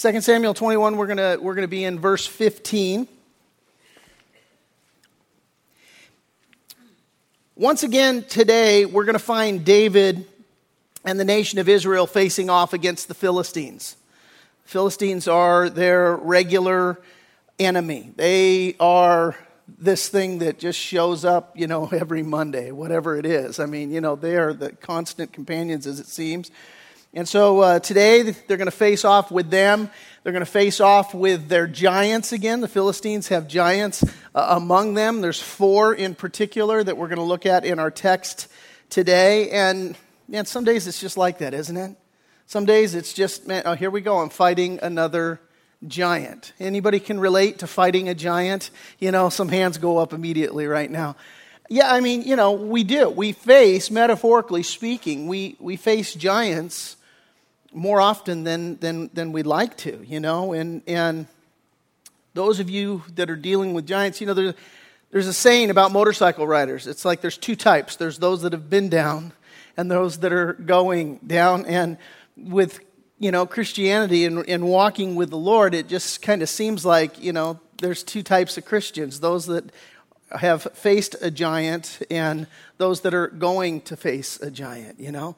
2 Samuel 21, we're going we're going to be in verse 15. Once again, today, we're going to find David and the nation of Israel facing off against the Philistines. Philistines are their regular enemy. They are this thing that just shows up, you know, every Monday, whatever it is. I mean, you know, they are the constant companions, as it seems. And so uh, today they're going to face off with them. They're going to face off with their giants again. The Philistines have giants uh, among them. There's four in particular that we're going to look at in our text today. And man, some days it's just like that, isn't it? Some days it's just, man, oh, here we go. I'm fighting another giant. Anybody can relate to fighting a giant? You know, some hands go up immediately right now. Yeah, I mean, you know, we do. We face, metaphorically speaking, we, we face giants more often than, than, than we'd like to, you know? And, and those of you that are dealing with giants, you know, there's, there's a saying about motorcycle riders. It's like there's two types there's those that have been down and those that are going down. And with, you know, Christianity and, and walking with the Lord, it just kind of seems like, you know, there's two types of Christians those that have faced a giant and those that are going to face a giant, you know?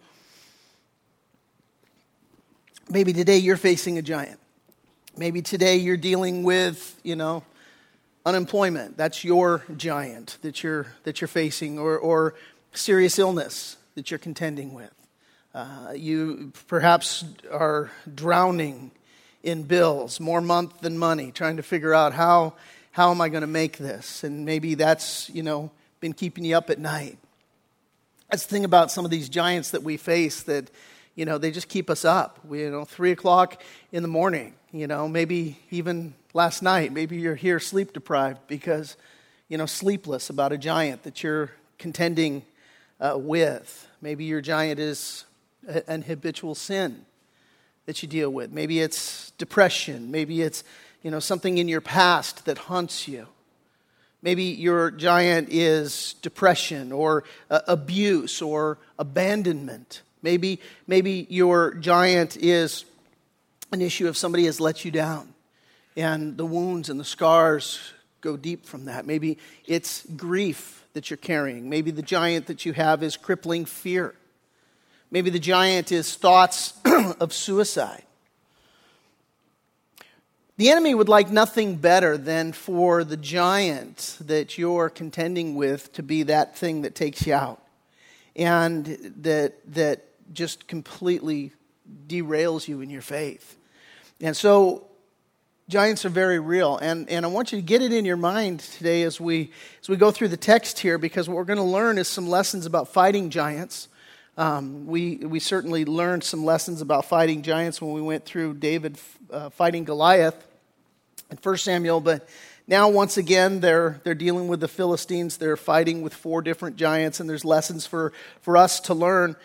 Maybe today you're facing a giant. Maybe today you're dealing with, you know, unemployment. That's your giant that you're, that you're facing, or, or serious illness that you're contending with. Uh, you perhaps are drowning in bills, more month than money, trying to figure out how, how am I going to make this? And maybe that's, you know, been keeping you up at night. That's the thing about some of these giants that we face that you know, they just keep us up. We, you know, three o'clock in the morning, you know, maybe even last night, maybe you're here sleep deprived because, you know, sleepless about a giant that you're contending uh, with. Maybe your giant is an habitual sin that you deal with. Maybe it's depression. Maybe it's, you know, something in your past that haunts you. Maybe your giant is depression or uh, abuse or abandonment. Maybe, maybe your giant is an issue of somebody has let you down, and the wounds and the scars go deep from that. Maybe it's grief that you're carrying. Maybe the giant that you have is crippling fear. Maybe the giant is thoughts of suicide. The enemy would like nothing better than for the giant that you're contending with to be that thing that takes you out and that, that just completely derails you in your faith. And so giants are very real. And, and I want you to get it in your mind today as we, as we go through the text here, because what we're going to learn is some lessons about fighting giants. Um, we, we certainly learned some lessons about fighting giants when we went through David uh, fighting Goliath in 1 Samuel, but now once again they're, they're dealing with the Philistines. They're fighting with four different giants, and there's lessons for, for us to learn.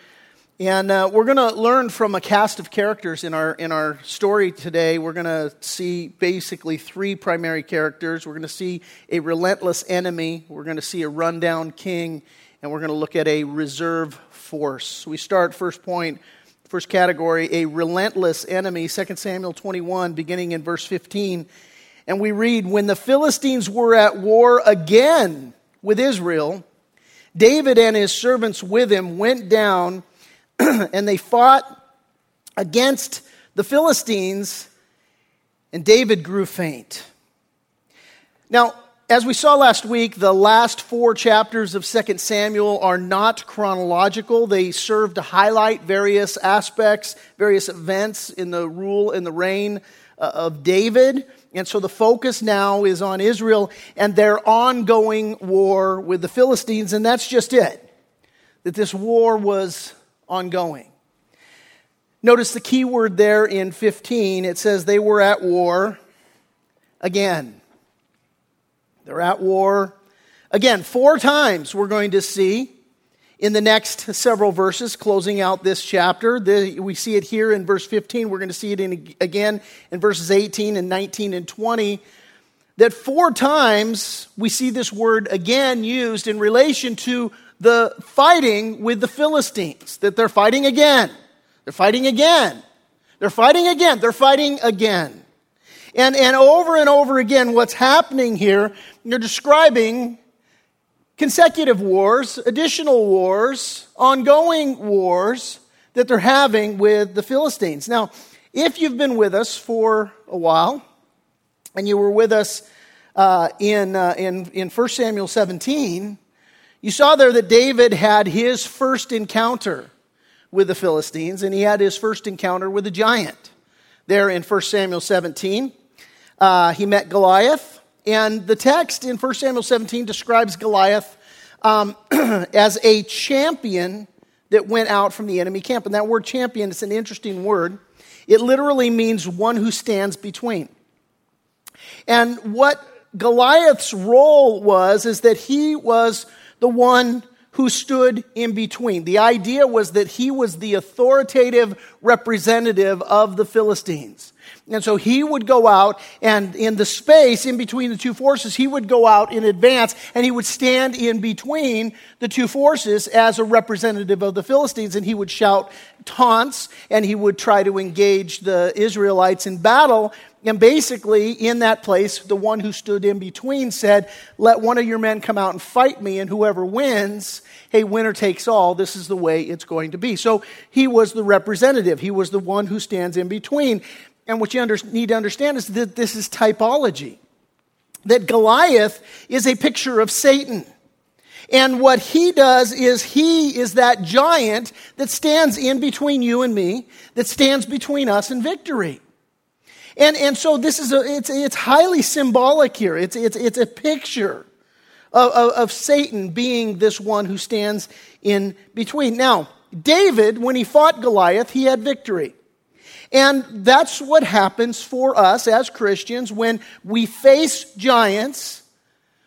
And uh, we're going to learn from a cast of characters in our, in our story today. We're going to see basically three primary characters. We're going to see a relentless enemy, we're going to see a rundown king, and we're going to look at a reserve force. We start, first point, first category, a relentless enemy, 2 Samuel 21, beginning in verse 15. And we read, When the Philistines were at war again with Israel, David and his servants with him went down and they fought against the Philistines, and David grew faint. Now, as we saw last week, the last four chapters of 2 Samuel are not chronological. They serve to highlight various aspects, various events in the rule and the reign uh, of David. And so the focus now is on Israel and their ongoing war with the Philistines, and that's just it. That this war was ongoing. Notice the key word there in 15. It says they were at war again. They're at war again. Four times we're going to see in the next several verses, closing out this chapter. The, we see it here in verse 15. We're going to see it in, again in verses 18 and 19 and 20. That four times we see this word again used in relation to the fighting with the Philistines, that they're fighting again. They're fighting again. They're fighting again. They're fighting again. And, and over and over again, what's happening here, they're describing consecutive wars, additional wars, ongoing wars that they're having with the Philistines. Now, if you've been with us for a while, and you were with us uh, in, uh, in, in 1 Samuel 17, you saw there that David had his first encounter with the Philistines, and he had his first encounter with a giant. There in 1 Samuel 17, uh, he met Goliath, and the text in 1 Samuel 17 describes Goliath um, as a champion that went out from the enemy camp. And that word champion is an interesting word. It literally means one who stands between. And what Goliath's role was is that he was the one who stood in between. The idea was that he was the authoritative representative of the Philistines. And so he would go out and in the space in between the two forces, he would go out in advance and he would stand in between the two forces as a representative of the Philistines and he would shout taunts and he would try to engage the Israelites in battle and basically, in that place, the one who stood in between said, Let one of your men come out and fight me, and whoever wins, hey, winner takes all. This is the way it's going to be. So he was the representative, he was the one who stands in between. And what you under, need to understand is that this is typology. That Goliath is a picture of Satan. And what he does is he is that giant that stands in between you and me, that stands between us and victory. And, and so this is a, it's, it's highly symbolic here. It's, it's, it's a picture of, of, of Satan being this one who stands in between. Now, David, when he fought Goliath, he had victory. And that's what happens for us as Christians when we face giants.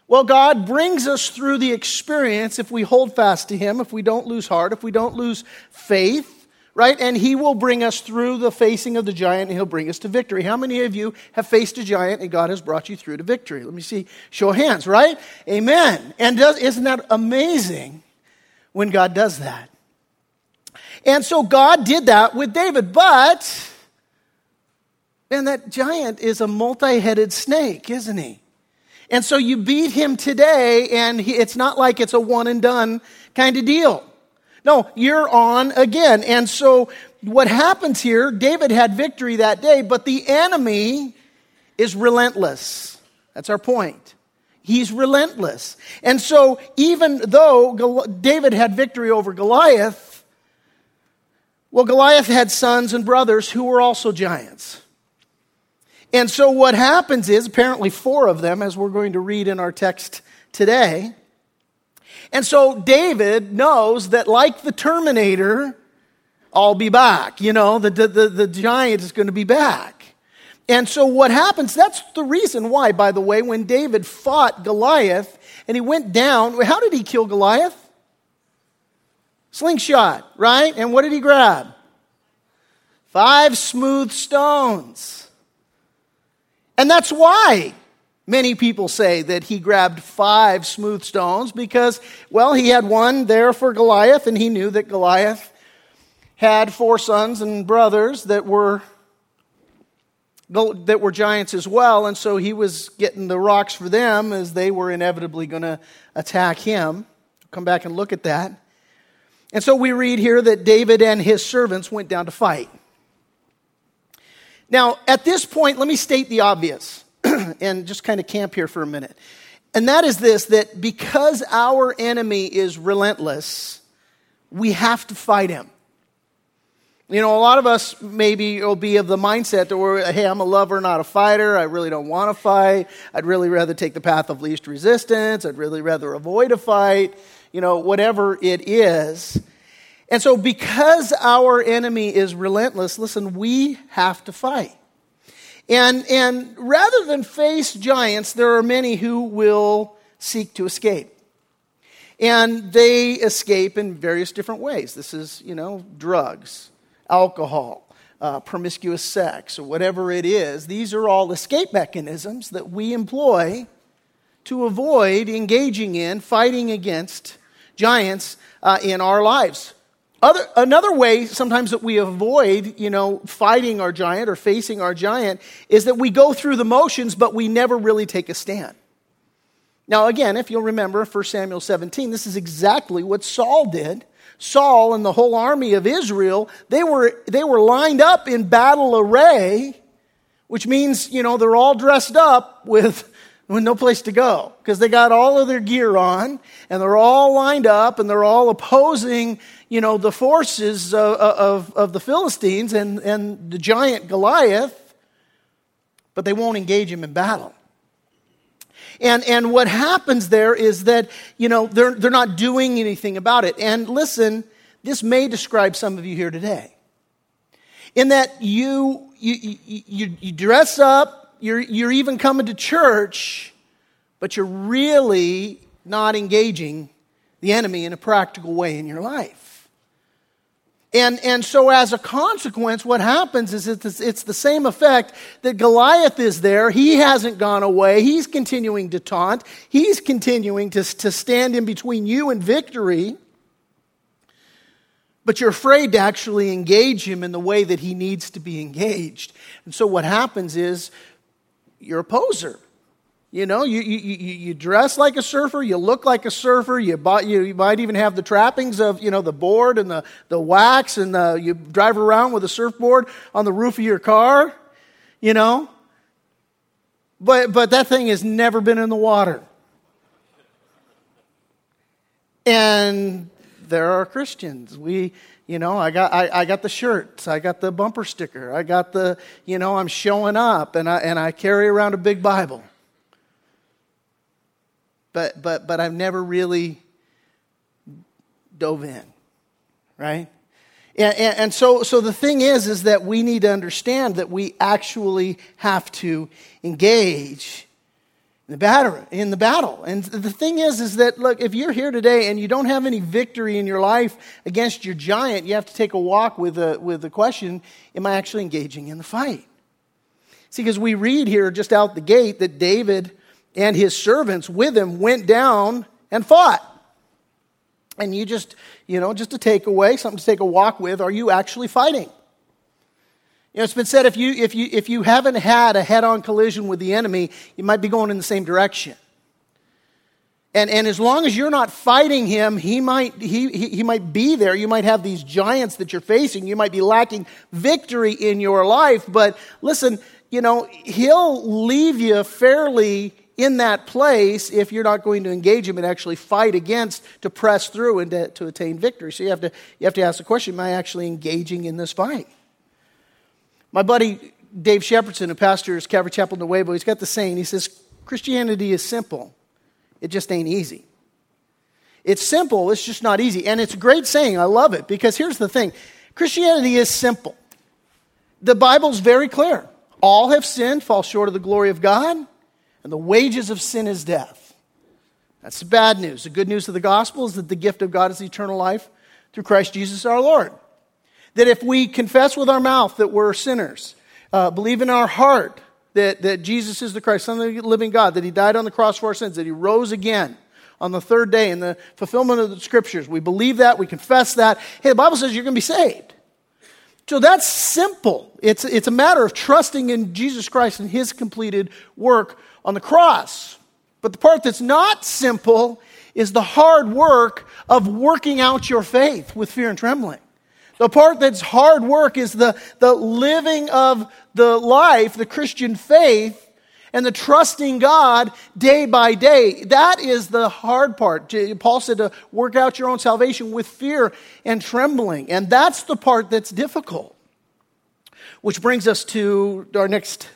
Well, God brings us through the experience if we hold fast to Him, if we don't lose heart, if we don't lose faith right? And he will bring us through the facing of the giant and he'll bring us to victory. How many of you have faced a giant and God has brought you through to victory? Let me see. Show of hands, right? Amen. And does, isn't that amazing when God does that? And so God did that with David, but man, that giant is a multi headed snake, isn't he? And so you beat him today, and he, it's not like it's a one and done kind of deal. No, you're on again. And so what happens here, David had victory that day, but the enemy is relentless. That's our point. He's relentless. And so even though David had victory over Goliath, well, Goliath had sons and brothers who were also giants. And so what happens is, apparently four of them, as we're going to read in our text today, and so David knows that, like the Terminator, I'll be back. You know, the, the, the giant is going to be back. And so what happens, that's the reason why, by the way, when David fought Goliath and he went down, how did he kill Goliath? Slingshot, right? And what did he grab? Five smooth stones. And that's why Many people say that he grabbed five smooth stones because, well, he had one there for Goliath, and he knew that Goliath had four sons and brothers that were that were giants as well, and so he was getting the rocks for them as they were inevitably going to attack him. Come back and look at that. And so we read here that David and his servants went down to fight. Now, at this point, let me state the obvious. and just kind of camp here for a minute. And that is this that because our enemy is relentless, we have to fight him. You know, a lot of us maybe will be of the mindset that we're, hey, I'm a lover, not a fighter. I really don't want to fight. I'd really rather take the path of least resistance. I'd really rather avoid a fight, you know, whatever it is. And so, because our enemy is relentless, listen, we have to fight. And, and rather than face giants, there are many who will seek to escape. And they escape in various different ways. This is, you know, drugs, alcohol, uh, promiscuous sex, or whatever it is. These are all escape mechanisms that we employ to avoid engaging in fighting against giants uh, in our lives. Other, another way sometimes that we avoid, you know, fighting our giant or facing our giant is that we go through the motions, but we never really take a stand. Now, again, if you'll remember 1 Samuel 17, this is exactly what Saul did. Saul and the whole army of Israel, they were, they were lined up in battle array, which means, you know, they're all dressed up with with no place to go because they got all of their gear on and they're all lined up and they're all opposing, you know, the forces of, of, of the Philistines and, and the giant Goliath, but they won't engage him in battle. And, and what happens there is that, you know, they're, they're not doing anything about it. And listen, this may describe some of you here today. In that you, you, you, you dress up, you're, you're even coming to church, but you're really not engaging the enemy in a practical way in your life. And, and so, as a consequence, what happens is it's, it's the same effect that Goliath is there. He hasn't gone away. He's continuing to taunt. He's continuing to, to stand in between you and victory. But you're afraid to actually engage him in the way that he needs to be engaged. And so, what happens is you're a poser. You know, you, you, you, dress like a surfer, you look like a surfer, you, buy, you, you might even have the trappings of, you know, the board and the, the wax, and the, you drive around with a surfboard on the roof of your car, you know. But, but that thing has never been in the water. And there are Christians. We, you know, I got, I, I got the shirts, I got the bumper sticker, I got the, you know, I'm showing up and I, and I carry around a big Bible. But, but, but I've never really dove in, right? And, and, and, so, so the thing is, is that we need to understand that we actually have to engage in the battle. In the battle. And the thing is, is that look, if you're here today and you don't have any victory in your life against your giant, you have to take a walk with the, with the question, am I actually engaging in the fight? See, because we read here just out the gate that David and his servants with him went down and fought. And you just, you know, just to take away, something to take a walk with, are you actually fighting? You know, it's been said if you, if, you, if you haven't had a head on collision with the enemy, you might be going in the same direction. And, and as long as you're not fighting him, he might, he, he, he might be there. You might have these giants that you're facing. You might be lacking victory in your life. But listen, you know, he'll leave you fairly in that place if you're not going to engage him and actually fight against to press through and to, to attain victory. So you have, to, you have to ask the question Am I actually engaging in this fight? My buddy Dave Shepardson, who pastors Calvary Chapel in Nuevo, he's got the saying. He says, Christianity is simple, it just ain't easy. It's simple, it's just not easy. And it's a great saying. I love it because here's the thing Christianity is simple. The Bible's very clear. All have sinned, fall short of the glory of God, and the wages of sin is death. That's the bad news. The good news of the gospel is that the gift of God is eternal life through Christ Jesus our Lord. That if we confess with our mouth that we're sinners, uh, believe in our heart that, that Jesus is the Christ, Son of the living God, that He died on the cross for our sins, that He rose again on the third day in the fulfillment of the scriptures. We believe that, we confess that. Hey, the Bible says you're going to be saved. So that's simple. It's, it's a matter of trusting in Jesus Christ and His completed work on the cross. But the part that's not simple is the hard work of working out your faith with fear and trembling. The part that's hard work is the, the living of the life, the Christian faith, and the trusting God day by day. That is the hard part. Paul said to work out your own salvation with fear and trembling. And that's the part that's difficult. Which brings us to our next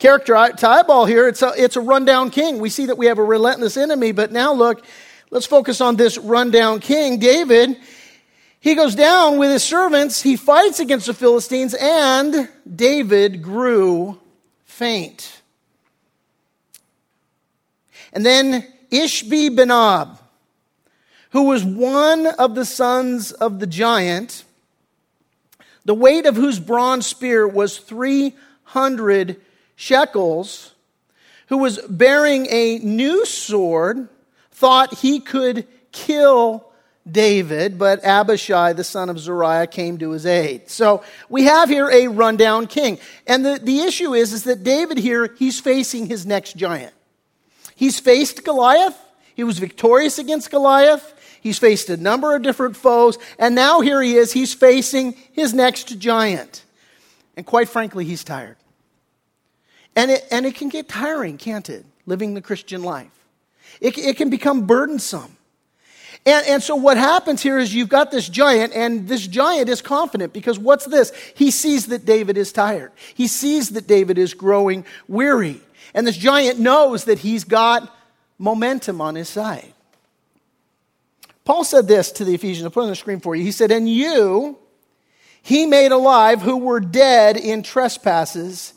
character to eyeball here. It's a, it's a rundown king. We see that we have a relentless enemy, but now look, let's focus on this rundown king. David he goes down with his servants, he fights against the Philistines, and David grew faint. And then Ishbi Benob, who was one of the sons of the giant, the weight of whose bronze spear was 300 shekels, who was bearing a new sword, thought he could kill David, but Abishai, the son of Zeruiah, came to his aid. So we have here a rundown king. And the, the issue is, is that David here, he's facing his next giant. He's faced Goliath. He was victorious against Goliath. He's faced a number of different foes. And now here he is, he's facing his next giant. And quite frankly, he's tired. And it, and it can get tiring, can't it? Living the Christian life. It, it can become burdensome. And, and so what happens here is you've got this giant, and this giant is confident because what's this? He sees that David is tired. He sees that David is growing weary. And this giant knows that he's got momentum on his side. Paul said this to the Ephesians. I'll put it on the screen for you. He said, And you he made alive who were dead in trespasses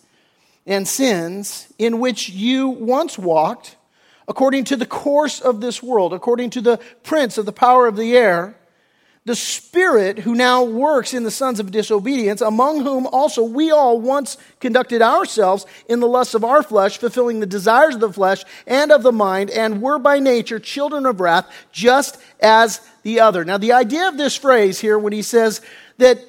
and sins, in which you once walked according to the course of this world, according to the prince of the power of the air, the Spirit who now works in the sons of disobedience, among whom also we all once conducted ourselves in the lusts of our flesh, fulfilling the desires of the flesh and of the mind, and were by nature children of wrath, just as the other. Now, the idea of this phrase here, when he says that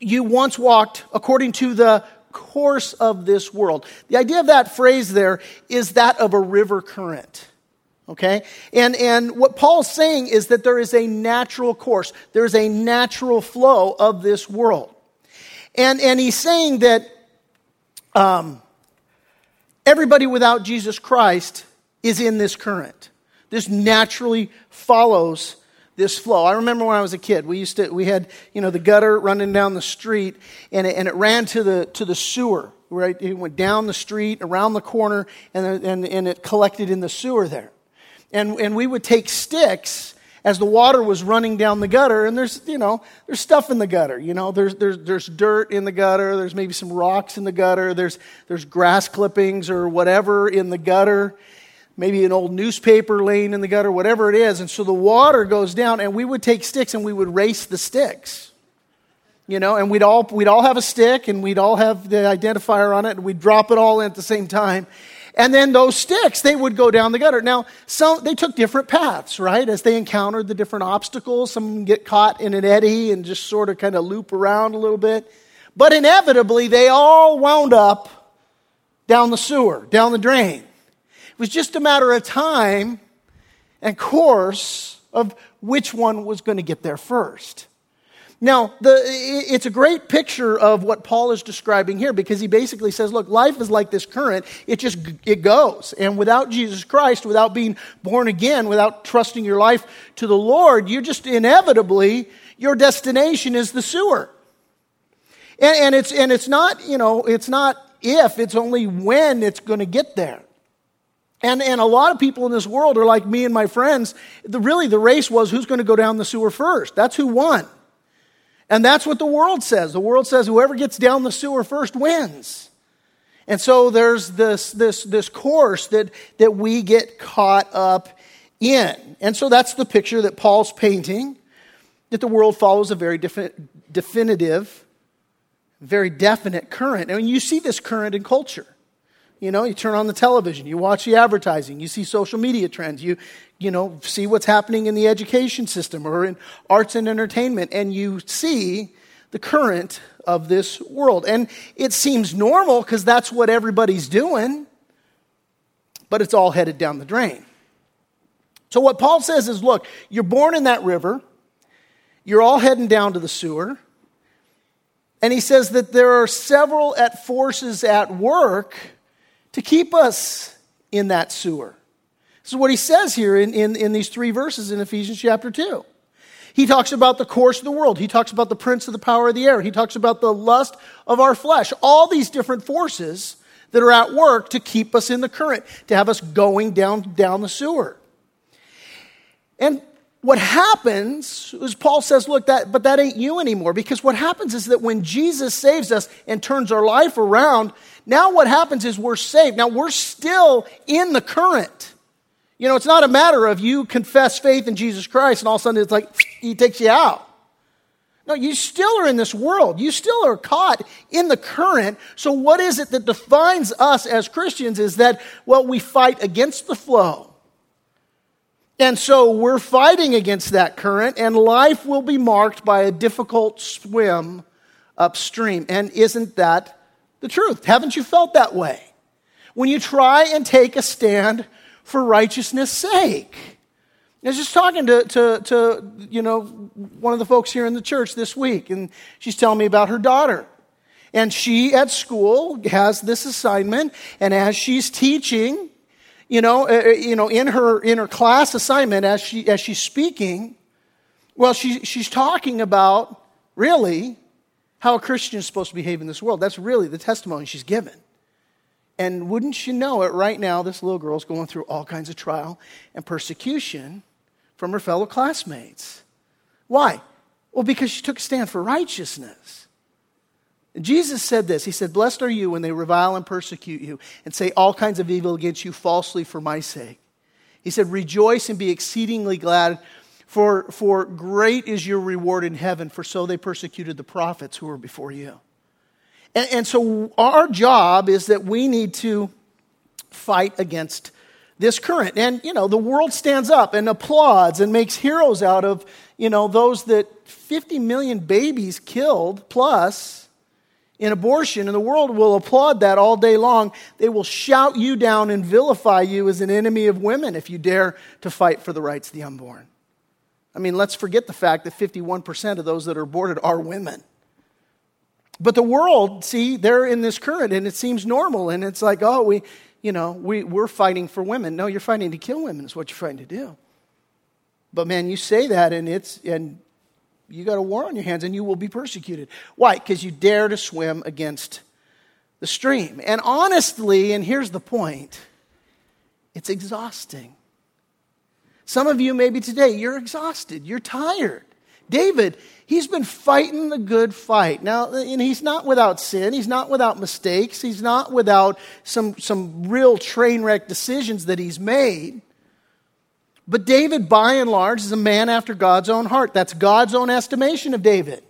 you once walked according to the course of this world. The idea of that phrase there is that of a river current. Okay? And, and what Paul's saying is that there is a natural course, there's a natural flow of this world. And, and he's saying that um, everybody without Jesus Christ is in this current. This naturally follows this flow. I remember when I was a kid, we used to, we had, you know, the gutter running down the street and it, and it ran to the, to the sewer, right? It went down the street, around the corner, and, and, and it collected in the sewer there. And, and we would take sticks as the water was running down the gutter, and there's, you know, there's stuff in the gutter. You know, there's, there's, there's dirt in the gutter, there's maybe some rocks in the gutter, there's, there's grass clippings or whatever in the gutter maybe an old newspaper laying in the gutter, whatever it is. And so the water goes down, and we would take sticks and we would race the sticks. You know, and we'd all, we'd all have a stick and we'd all have the identifier on it and we'd drop it all in at the same time. And then those sticks, they would go down the gutter. Now, some, they took different paths, right? As they encountered the different obstacles. Some get caught in an eddy and just sort of kind of loop around a little bit. But inevitably, they all wound up down the sewer, down the drain. It was just a matter of time and course of which one was going to get there first. Now, the, it's a great picture of what Paul is describing here because he basically says, look, life is like this current. It just, it goes. And without Jesus Christ, without being born again, without trusting your life to the Lord, you just inevitably, your destination is the sewer. And, and it's, and it's not, you know, it's not if, it's only when it's going to get there. And, and a lot of people in this world are like me and my friends. The, really, the race was who's going to go down the sewer first. That's who won. And that's what the world says. The world says whoever gets down the sewer first wins. And so there's this, this, this course that, that we get caught up in. And so that's the picture that Paul's painting, that the world follows a very defi- definitive, very definite current. Mean, you see this current in culture. You know, you turn on the television, you watch the advertising, you see social media trends, you, you know, see what's happening in the education system or in arts and entertainment, and you see the current of this world. And it seems normal because that's what everybody's doing, but it's all headed down the drain. So, what Paul says is look, you're born in that river, you're all heading down to the sewer. And he says that there are several at forces at work to keep us in that sewer. This is what he says here in, in, in these three verses in Ephesians chapter 2. He talks about the course of the world. He talks about the prince of the power of the air. He talks about the lust of our flesh. All these different forces that are at work to keep us in the current, to have us going down, down the sewer. And what happens is Paul says, look, that, but that ain't you anymore. Because what happens is that when Jesus saves us and turns our life around, now what happens is we're saved. Now we're still in the current. You know, it's not a matter of you confess faith in Jesus Christ and all of a sudden it's like he takes you out. No, you still are in this world. You still are caught in the current. So what is it that defines us as Christians is that, well, we fight against the flow. And so we're fighting against that current, and life will be marked by a difficult swim upstream. And isn't that the truth? Haven't you felt that way? When you try and take a stand for righteousness' sake. I was just talking to, to, to, you know, one of the folks here in the church this week, and she's telling me about her daughter. And she at school has this assignment, and as she's teaching, you know, uh, you know, in her in her class assignment as she as she's speaking, well, she, she's talking about really how a Christian is supposed to behave in this world. That's really the testimony she's given. And wouldn't you know it, right now, this little girl's going through all kinds of trial and persecution from her fellow classmates. Why? Well, because she took a stand for righteousness. Jesus said this He said, Blessed are you when they revile and persecute you and say all kinds of evil against you falsely for my sake. He said, Rejoice and be exceedingly glad, for, for great is your reward in heaven, for so they persecuted the prophets who were before you. And, and so our job is that we need to fight against this current. And, you know, the world stands up and applauds and makes heroes out of, you know, those that 50 million babies killed plus in abortion, and the world will applaud that all day long. They will shout you down and vilify you as an enemy of women if you dare to fight for the rights of the unborn. I mean, let's forget the fact that 51% of those that are aborted are women. But the world, see, they're in this current and it seems normal. And it's like, oh, we, you know, we, we're fighting for women. No, you're fighting to kill women, is what you're fighting to do. But man, you say that and it's, and you got a war on your hands and you will be persecuted. Why? Because you dare to swim against the stream. And honestly, and here's the point it's exhausting. Some of you, maybe today, you're exhausted, you're tired. David, he's been fighting the good fight. Now, and he's not without sin, he's not without mistakes, he's not without some, some real train wreck decisions that he's made. But David, by and large, is a man after God's own heart. That's God's own estimation of David.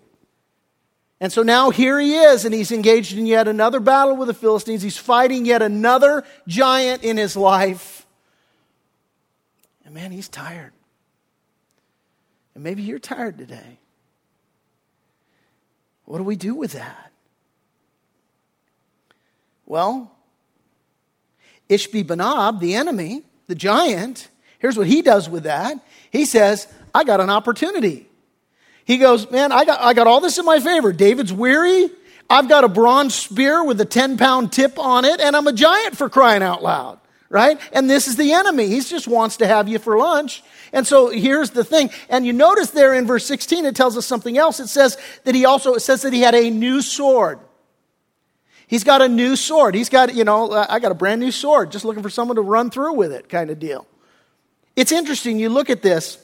And so now here he is, and he's engaged in yet another battle with the Philistines. He's fighting yet another giant in his life. And man, he's tired. And maybe you're tired today. What do we do with that? Well, Ishbi Benob, the enemy, the giant, Here's what he does with that. He says, I got an opportunity. He goes, Man, I got, I got all this in my favor. David's weary. I've got a bronze spear with a 10 pound tip on it, and I'm a giant for crying out loud, right? And this is the enemy. He just wants to have you for lunch. And so here's the thing. And you notice there in verse 16, it tells us something else. It says that he also, it says that he had a new sword. He's got a new sword. He's got, you know, uh, I got a brand new sword, just looking for someone to run through with it kind of deal. It's interesting, you look at this,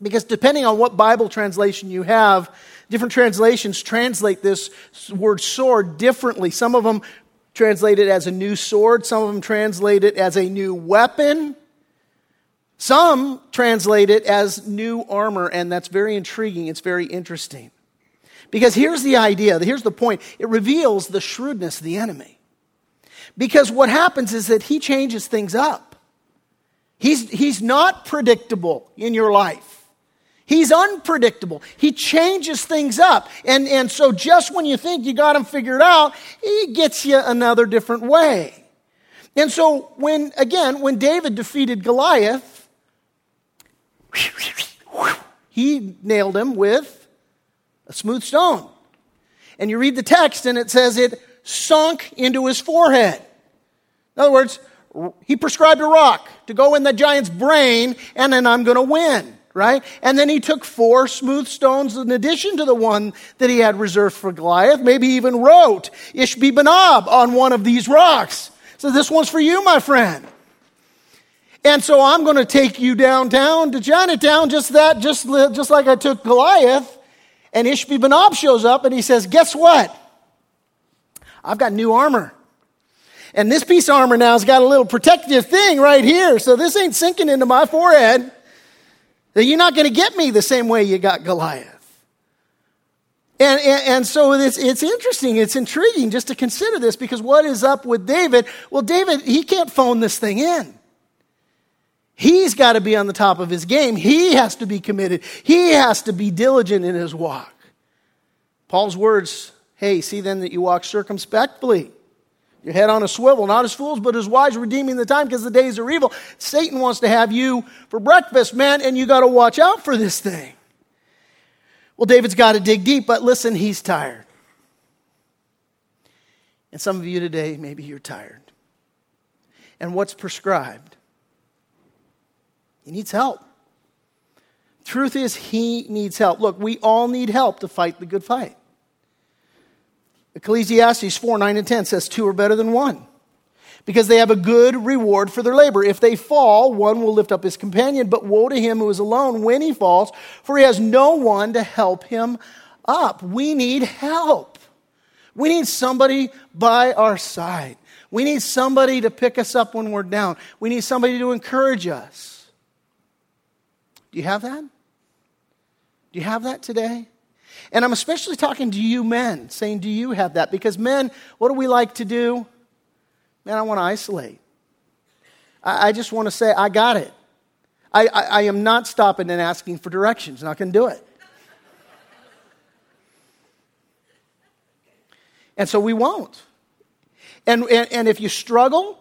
because depending on what Bible translation you have, different translations translate this word sword differently. Some of them translate it as a new sword, some of them translate it as a new weapon. Some translate it as new armor, and that's very intriguing. It's very interesting. Because here's the idea, here's the point it reveals the shrewdness of the enemy. Because what happens is that he changes things up. He's, he's not predictable in your life. He's unpredictable. He changes things up. And, and so just when you think you got him figured out, he gets you another different way. And so when, again, when David defeated Goliath, he nailed him with a smooth stone. And you read the text and it says it sunk into his forehead. In other words, he prescribed a rock to go in the giant's brain, and then I'm going to win, right? And then he took four smooth stones in addition to the one that he had reserved for Goliath, maybe even wrote Ishbi Benob on one of these rocks. So this one's for you, my friend. And so I'm going to take you downtown to Chinatown, just that, just, just like I took Goliath. And Ishbi Benob shows up and he says, Guess what? I've got new armor. And this piece of armor now has got a little protective thing right here. So this ain't sinking into my forehead. You're not going to get me the same way you got Goliath. And, and, and, so it's, it's interesting, it's intriguing just to consider this because what is up with David? Well, David, he can't phone this thing in. He's got to be on the top of his game. He has to be committed. He has to be diligent in his walk. Paul's words hey, see then that you walk circumspectly. Your head on a swivel, not as fools, but as wise, redeeming the time because the days are evil. Satan wants to have you for breakfast, man, and you got to watch out for this thing. Well, David's got to dig deep, but listen, he's tired. And some of you today, maybe you're tired. And what's prescribed? He needs help. Truth is, he needs help. Look, we all need help to fight the good fight. Ecclesiastes 4 9 and 10 says, Two are better than one because they have a good reward for their labor. If they fall, one will lift up his companion, but woe to him who is alone when he falls, for he has no one to help him up. We need help. We need somebody by our side. We need somebody to pick us up when we're down. We need somebody to encourage us. Do you have that? Do you have that today? And I'm especially talking to you men, saying, Do you have that? Because men, what do we like to do? Man, I want to isolate. I, I just want to say, I got it. I, I, I am not stopping and asking for directions. Not going to do it. And so we won't. And, and, and if you struggle,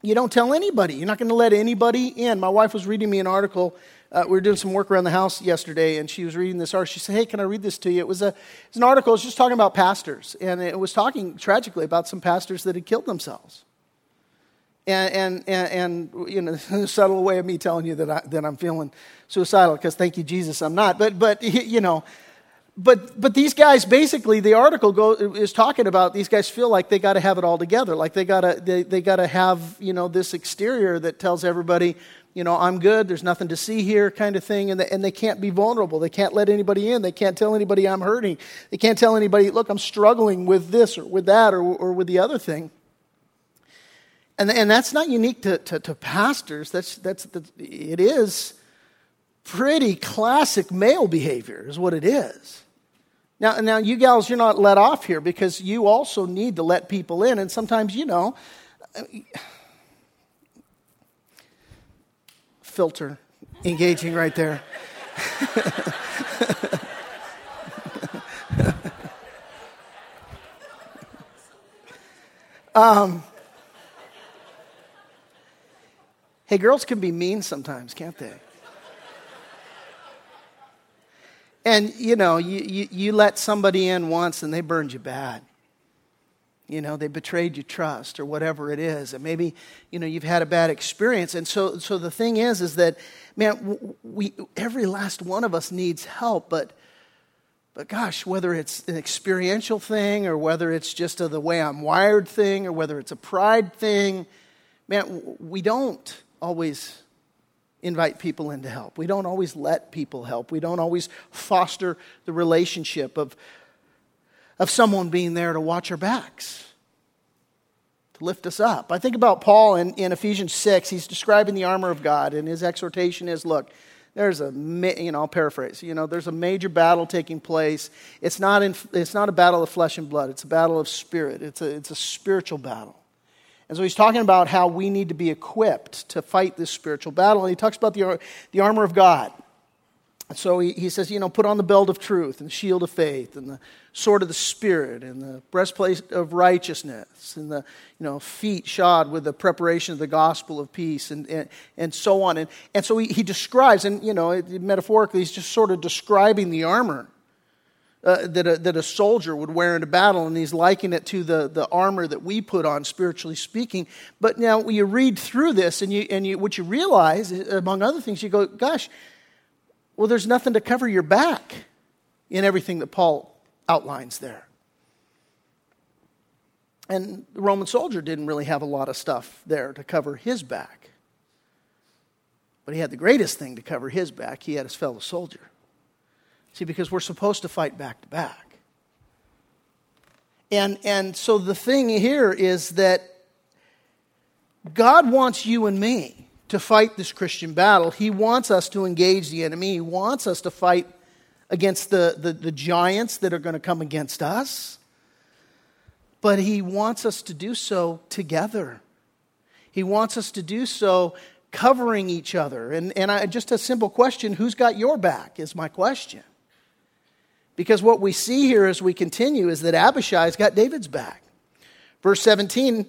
you don't tell anybody. You're not going to let anybody in. My wife was reading me an article uh, we were doing some work around the house yesterday, and she was reading this article. She said, Hey, can I read this to you? It was, a, it was an article, it was just talking about pastors, and it was talking tragically about some pastors that had killed themselves. And, and, and, and you know, the subtle way of me telling you that, I, that I'm feeling suicidal, because thank you, Jesus, I'm not. But, but you know, but but these guys basically the article go, is talking about these guys feel like they got to have it all together like they got to they, they got to have you know this exterior that tells everybody you know, I'm good, there's nothing to see here kind of thing, and they, and they can't be vulnerable. They can't let anybody in. They can't tell anybody I'm hurting. They can't tell anybody, look, I'm struggling with this or with that or, or with the other thing. And, and that's not unique to, to, to pastors. That's, that's, the, it is pretty classic male behavior, is what it is. Now, now, you gals, you're not let off here because you also need to let people in. And sometimes, you know, filter engaging right there. um, hey, girls can be mean sometimes, can't they? And you know, you, you, you, let somebody in once and they burned you bad. You know, they betrayed your trust or whatever it is. And maybe, you know, you've had a bad experience. And so, so the thing is, is that, man, we, every last one of us needs help. But, but gosh, whether it's an experiential thing or whether it's just a, the way I'm wired thing or whether it's a pride thing, man, we don't always invite people in to help. We don't always let people help. We don't always foster the relationship of, of someone being there to watch our backs, to lift us up. I think about Paul in, in Ephesians 6. He's describing the armor of God, and his exhortation is look, there's a, you know, I'll paraphrase, you know, there's a major battle taking place. It's not, in, it's not a battle of flesh and blood, it's a battle of spirit, it's a, it's a spiritual battle. And so he's talking about how we need to be equipped to fight this spiritual battle. And he talks about the, the armor of God. So he, he says, you know, put on the belt of truth and the shield of faith and the sword of the Spirit and the breastplate of righteousness and the, you know, feet shod with the preparation of the gospel of peace and, and, and so on. And, and so he, he describes, and, you know, metaphorically, he's just sort of describing the armor. Uh, that, a, that a soldier would wear in a battle, and he's likening it to the, the armor that we put on, spiritually speaking. But now, when you read through this, and, you, and you, what you realize, among other things, you go, gosh, well, there's nothing to cover your back in everything that Paul outlines there. And the Roman soldier didn't really have a lot of stuff there to cover his back. But he had the greatest thing to cover his back. He had his fellow soldier. See, because we're supposed to fight back to back. And, and so the thing here is that God wants you and me to fight this Christian battle. He wants us to engage the enemy. He wants us to fight against the, the, the giants that are going to come against us. But he wants us to do so together. He wants us to do so covering each other. And, and I, just a simple question who's got your back is my question. Because what we see here as we continue is that Abishai's got David's back. Verse 17,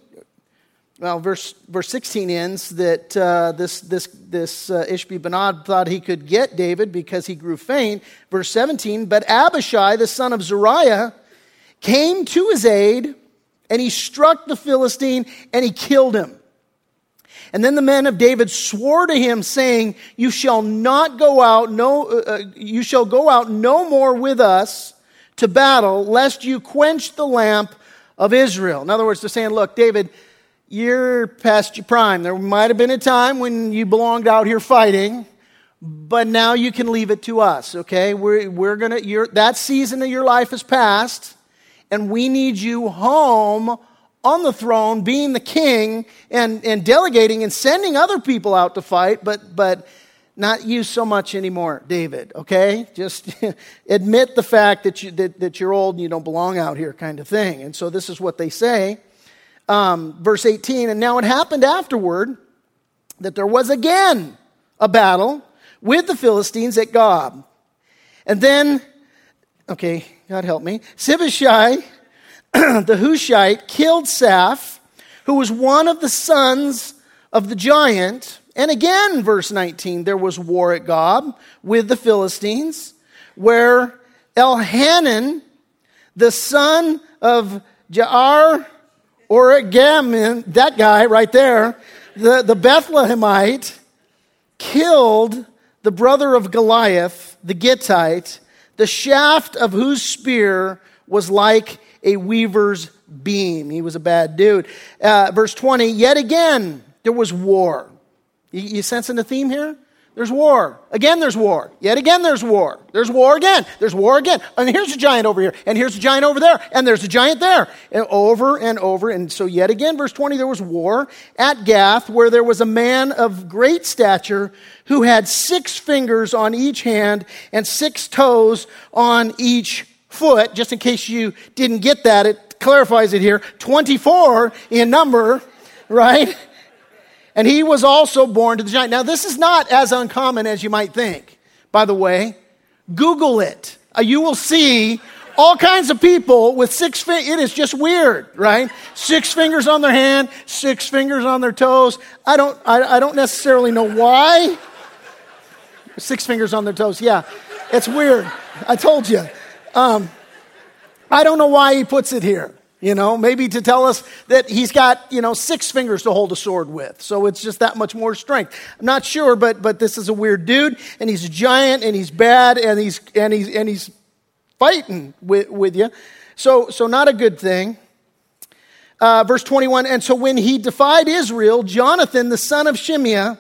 well, verse, verse 16 ends that uh, this, this, this uh, Ishbi Benob thought he could get David because he grew faint. Verse 17, but Abishai, the son of Zeruiah, came to his aid and he struck the Philistine and he killed him. And then the men of David swore to him, saying, You shall not go out, no, uh, uh, you shall go out no more with us to battle, lest you quench the lamp of Israel. In other words, they're saying, Look, David, you're past your prime. There might have been a time when you belonged out here fighting, but now you can leave it to us, okay? We're, we're gonna, that season of your life is past, and we need you home on the throne, being the king, and, and delegating and sending other people out to fight, but, but not you so much anymore, David, okay? Just admit the fact that, you, that, that you're old and you don't belong out here, kind of thing. And so this is what they say. Um, verse 18, and now it happened afterward that there was again a battle with the Philistines at Gob. And then, okay, God help me, Sibbeshai the Hushite killed Saph, who was one of the sons of the giant. And again, verse 19, there was war at Gob with the Philistines, where Elhanan, the son of Jair or Gammon, that guy right there, the, the Bethlehemite, killed the brother of Goliath, the Gittite, the shaft of whose spear was like a weaver's beam. He was a bad dude. Uh, verse 20, yet again, there was war. You, you sensing the theme here? There's war. Again, there's war. Yet again, there's war. There's war again. There's war again. And here's a giant over here. And here's a giant over there. And there's a giant there. And over and over. And so, yet again, verse 20, there was war at Gath, where there was a man of great stature who had six fingers on each hand and six toes on each foot, just in case you didn't get that, it clarifies it here 24 in number, right? And he was also born to the giant. Now, this is not as uncommon as you might think, by the way. Google it. Uh, you will see all kinds of people with six fingers. It is just weird, right? Six fingers on their hand, six fingers on their toes. I don't, I, I don't necessarily know why. Six fingers on their toes. Yeah, it's weird. I told you. Um, I don't know why he puts it here. You know, maybe to tell us that he's got, you know, six fingers to hold a sword with. So it's just that much more strength. I'm not sure, but, but this is a weird dude, and he's a giant, and he's bad, and he's, and he's, and he's fighting with, with you. So, so not a good thing. Uh, verse 21 And so when he defied Israel, Jonathan, the son of Shimeah,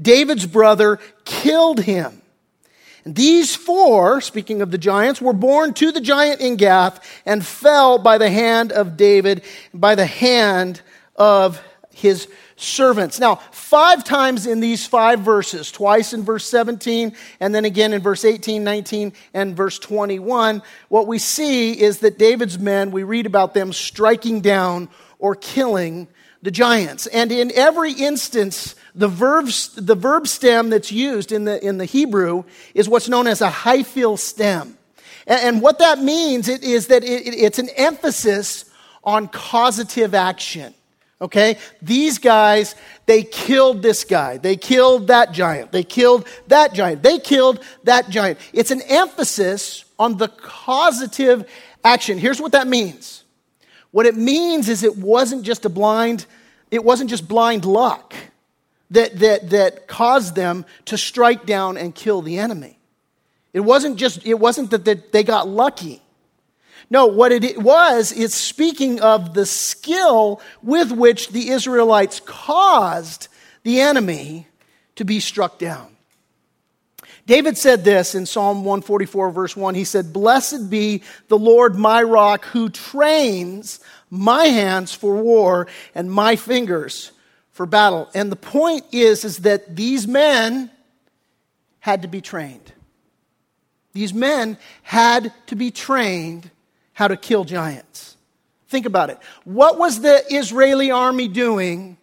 David's brother, killed him. These four, speaking of the giants, were born to the giant in Gath and fell by the hand of David, by the hand of his servants. Now, five times in these five verses, twice in verse 17, and then again in verse 18, 19, and verse 21, what we see is that David's men, we read about them striking down or killing the giants. And in every instance, the verb, the verb stem that's used in the, in the Hebrew is what's known as a Hiphil stem. And, and what that means it, is that it, it's an emphasis on causative action. Okay? These guys, they killed this guy. They killed that giant. They killed that giant. They killed that giant. It's an emphasis on the causative action. Here's what that means. What it means is it wasn't just a blind, it wasn't just blind luck that, that, that caused them to strike down and kill the enemy. It wasn't just, it wasn't that they got lucky. No, what it was, it's speaking of the skill with which the Israelites caused the enemy to be struck down. David said this in Psalm 144, verse 1. He said, Blessed be the Lord my rock who trains my hands for war and my fingers for battle. And the point is, is that these men had to be trained. These men had to be trained how to kill giants. Think about it. What was the Israeli army doing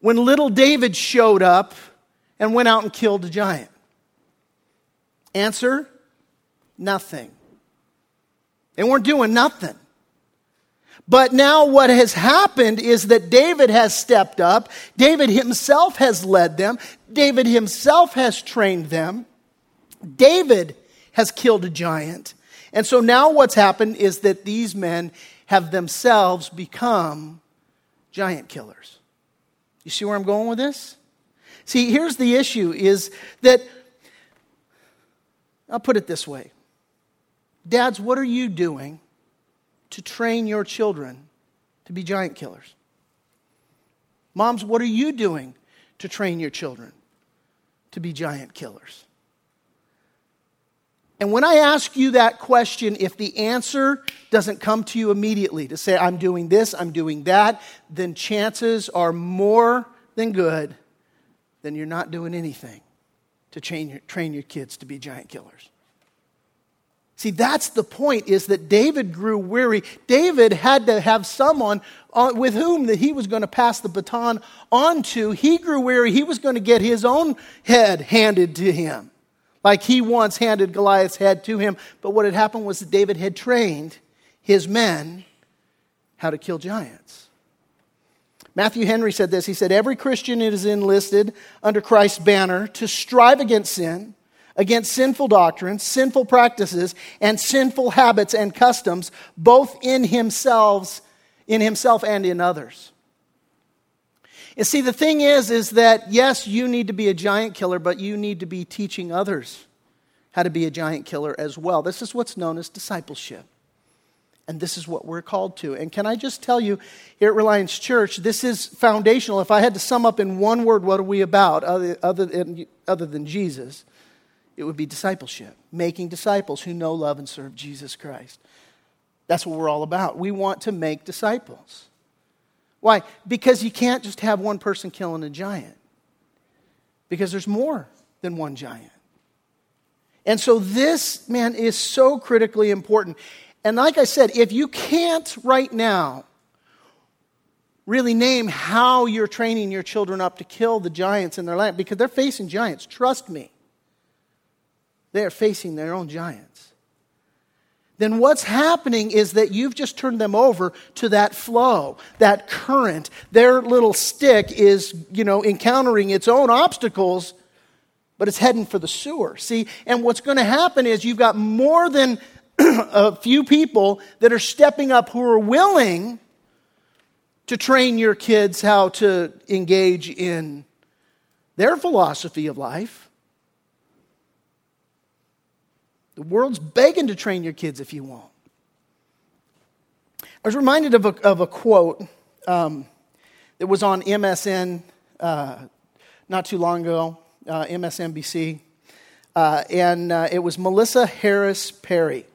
when little David showed up and went out and killed a giant? Answer nothing. They weren't doing nothing. But now what has happened is that David has stepped up. David himself has led them. David himself has trained them. David has killed a giant. And so now what's happened is that these men have themselves become giant killers. You see where I'm going with this? See, here's the issue is that I'll put it this way. Dads, what are you doing to train your children to be giant killers? Moms, what are you doing to train your children to be giant killers? And when I ask you that question, if the answer doesn't come to you immediately to say, I'm doing this, I'm doing that, then chances are more than good, then you're not doing anything to train your, train your kids to be giant killers. See, that's the point is that David grew weary. David had to have someone uh, with whom that he was going to pass the baton on to. He grew weary. He was going to get his own head handed to him, like he once handed Goliath's head to him. But what had happened was that David had trained his men how to kill giants. Matthew Henry said this. He said, Every Christian is enlisted under Christ's banner to strive against sin against sinful doctrines, sinful practices, and sinful habits and customs, both in himself, in himself and in others. And see, the thing is, is that yes, you need to be a giant killer, but you need to be teaching others how to be a giant killer as well. This is what's known as discipleship. And this is what we're called to. And can I just tell you, here at Reliance Church, this is foundational. If I had to sum up in one word, what are we about other, other, than, other than Jesus? It would be discipleship, making disciples who know, love, and serve Jesus Christ. That's what we're all about. We want to make disciples. Why? Because you can't just have one person killing a giant, because there's more than one giant. And so this, man, is so critically important. And like I said, if you can't right now really name how you're training your children up to kill the giants in their land, because they're facing giants, trust me. They are facing their own giants. Then what's happening is that you've just turned them over to that flow, that current. Their little stick is, you know, encountering its own obstacles, but it's heading for the sewer. See, and what's going to happen is you've got more than a few people that are stepping up who are willing to train your kids how to engage in their philosophy of life. The world's begging to train your kids if you won't. I was reminded of a, of a quote um, that was on MSN uh, not too long ago, uh, MSNBC, uh, and uh, it was Melissa Harris Perry.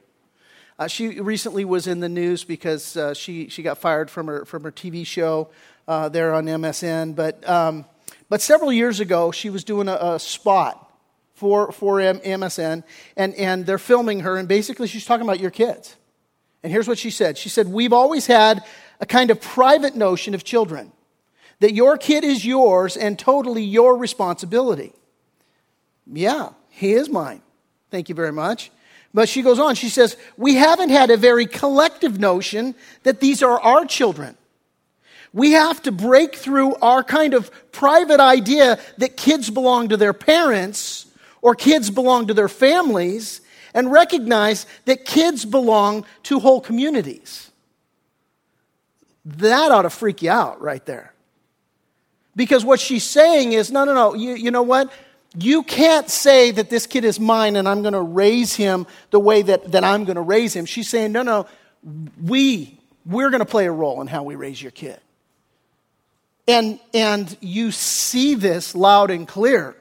Uh, she recently was in the news because uh, she, she got fired from her, from her TV show there on MSN. But, um, but several years ago, she was doing a, a spot for, for MSN, and, and they're filming her, and basically she's talking about your kids. And here's what she said She said, We've always had a kind of private notion of children that your kid is yours and totally your responsibility. Yeah, he is mine. Thank you very much. But she goes on, she says, We haven't had a very collective notion that these are our children. We have to break through our kind of private idea that kids belong to their parents or kids belong to their families and recognize that kids belong to whole communities. That ought to freak you out right there. Because what she's saying is no, no, no, you, you know what? You can't say that this kid is mine and I'm going to raise him the way that, that I'm going to raise him. She's saying, no, no, we, we're going to play a role in how we raise your kid. And, and you see this loud and clear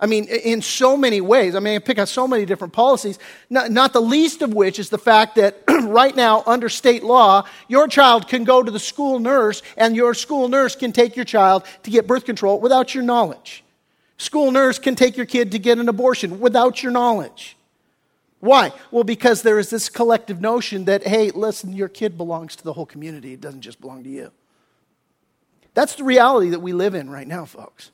I mean, in so many ways. I mean, I pick out so many different policies, not, not, the least of which is the fact that right now, under state law, your child can go to the school nurse and your school nurse can take your child to get birth control without your knowledge. School nurse can take your kid to get an abortion without your knowledge. Why? Well, because there is this collective notion that, hey, listen, your kid belongs to the whole community, it doesn't just belong to you. That's the reality that we live in right now, folks.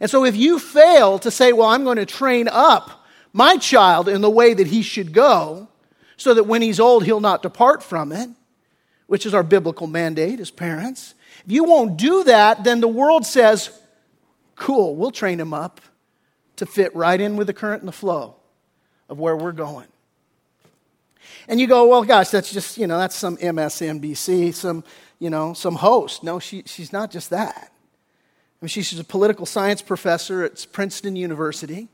And so if you fail to say, well, I'm going to train up my child in the way that he should go, so that when he's old, he'll not depart from it, which is our biblical mandate as parents. If you won't do that, then the world says, cool, we'll train him up to fit right in with the current and the flow of where we're going. And you go, well, gosh, that's just, you know, that's some MSNBC, some, you know, some host. No, she, she's not just that. I mean, she's a political science professor at Princeton University.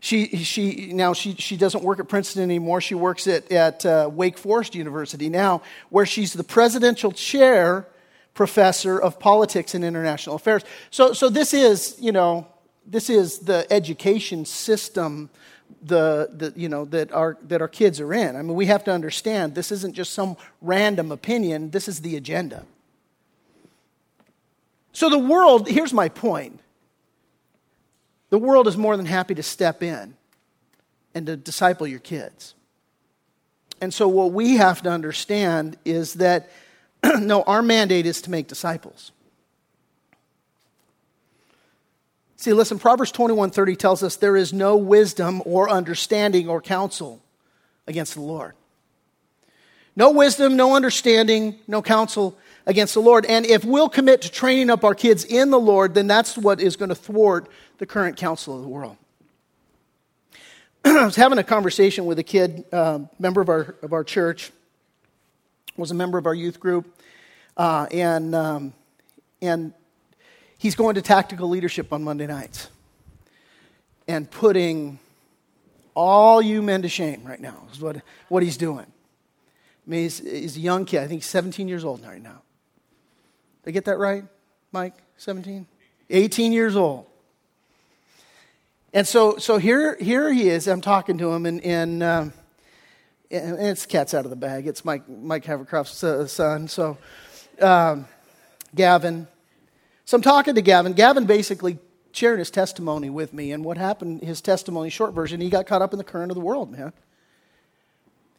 She, she, now she, she doesn't work at Princeton anymore. She works at, at uh, Wake Forest University now, where she's the presidential chair professor of politics and international affairs. So, so this is, you know, this is the education system the, the, you know, that, our, that our kids are in. I mean, we have to understand this isn't just some random opinion, this is the agenda. So, the world, here's my point the world is more than happy to step in and to disciple your kids. And so, what we have to understand is that no, our mandate is to make disciples. See, listen, Proverbs 21:30 tells us there is no wisdom or understanding or counsel against the Lord. No wisdom, no understanding, no counsel against the Lord. And if we'll commit to training up our kids in the Lord, then that's what is going to thwart the current counsel of the world. I was having a conversation with a kid, uh, member of our, of our church, was a member of our youth group, uh, and, um, and he's going to tactical leadership on Monday nights and putting all you men to shame right now is what, what he's doing. I mean, he's, he's a young kid. I think he's 17 years old right now. Did I get that right, Mike? 17? 18 years old. And so, so here, here he is. I'm talking to him, and, and, um, and it's cat's out of the bag. It's Mike, Mike Havercroft's uh, son. So, um, Gavin, so I'm talking to Gavin. Gavin basically shared his testimony with me, and what happened, his testimony, short version, he got caught up in the current of the world, man.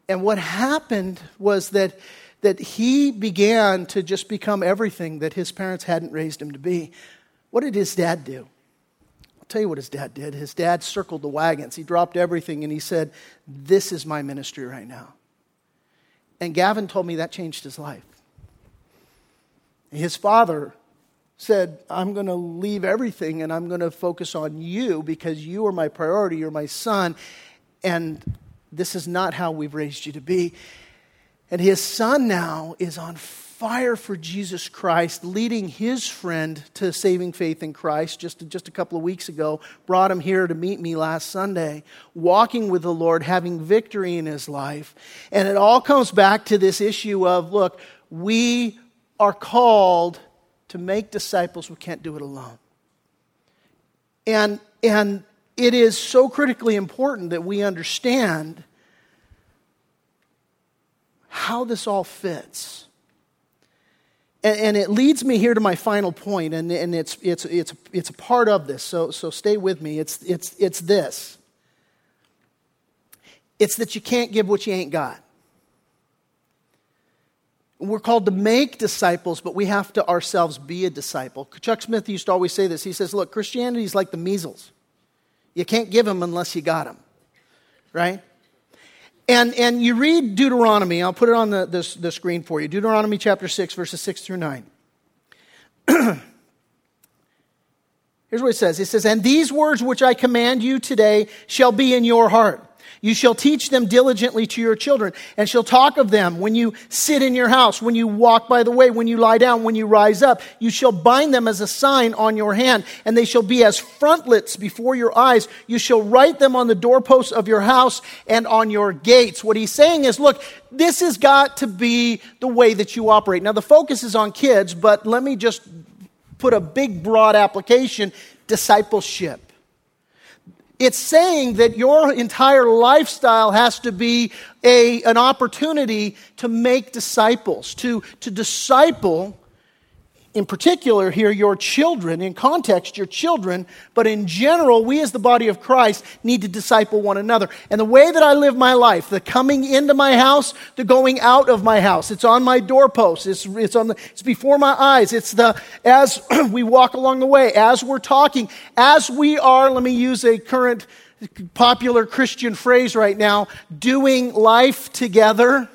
And what happened was that, that he began to just become everything that his parents hadn't raised him to be. What did his dad do? I'll tell you what his dad did. His dad circled the wagons. He dropped everything and he said, This is my ministry right now. And Gavin told me that changed his life. His father said, I'm going to leave everything and I'm going to focus on you because you are my priority, you're my son, and this is not how we've raised you to be. And his son now is on fire for Jesus Christ, leading his friend to saving faith in Christ just, just a couple of weeks ago, brought him here to meet me last Sunday, walking with the Lord, having victory in his life. And it all comes back to this issue of look, we are called to make disciples, we can't do it alone. And, and it is so critically important that we understand how this all fits. And, it leads me here to my final point, and, and it's, it's, it's, it's a part of this, so, so stay with me. It's, it's, it's this it's that you can't give what you ain't got. We're called to make disciples, but we have to ourselves be a disciple. Chuck Smith used to always say this. He says, Look, Christianity is like the measles. You can't give them unless you got them, right? And, and you read Deuteronomy, I'll put it on the, the, the screen for you. Deuteronomy chapter 6, verses 6 through 9. Here's what it says It says, And these words which I command you today shall be in your heart you shall teach them diligently to your children, and shall talk of them when you sit in your house, when you walk by the way, when you lie down, when you rise up. You shall bind them as a sign on your hand, and they shall be as frontlets before your eyes. You shall write them on the doorposts of your house and on your gates. What he's saying is, look, this has got to be the way that you operate. Now, the focus is on kids, but let me just put a big, broad application discipleship. It's saying that your entire lifestyle has to be a, an opportunity to make disciples, to, to disciple in particular here your children, in context, your children, but in general, we as the body of Christ need to disciple one another. And the way that I live my life, the coming into my house, the going out of my house, it's on my doorpost, it's, it's, on the, it's before my eyes, it's the, as we walk along the way, as we're talking, as we are, let me use a current popular Christian phrase right now, doing life together.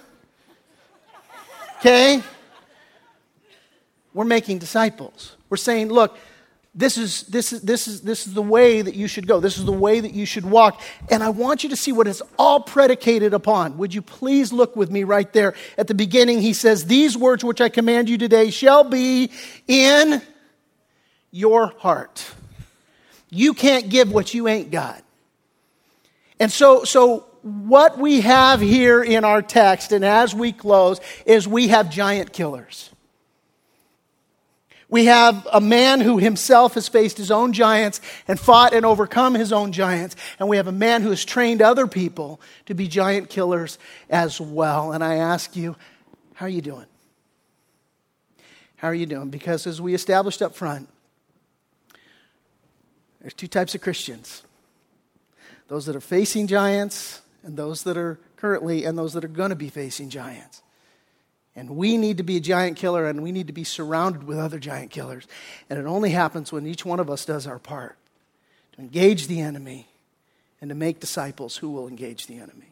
Okay? We're making disciples. We're saying, look, this is, this, is, this, is, this is the way that you should go. This is the way that you should walk. And I want you to see what it's all predicated upon. Would you please look with me right there? At the beginning, he says, These words which I command you today shall be in your heart. You can't give what you ain't got. And so, so what we have here in our text, and as we close, is we have giant killers. We have a man who himself has faced his own giants and fought and overcome his own giants. And we have a man who has trained other people to be giant killers as well. And I ask you, how are you doing? How are you doing? Because as we established up front, there's two types of Christians those that are facing giants, and those that are currently, and those that are going to be facing giants. And we need to be a giant killer and we need to be surrounded with other giant killers. And it only happens when each one of us does our part to engage the enemy and to make disciples who will engage the enemy.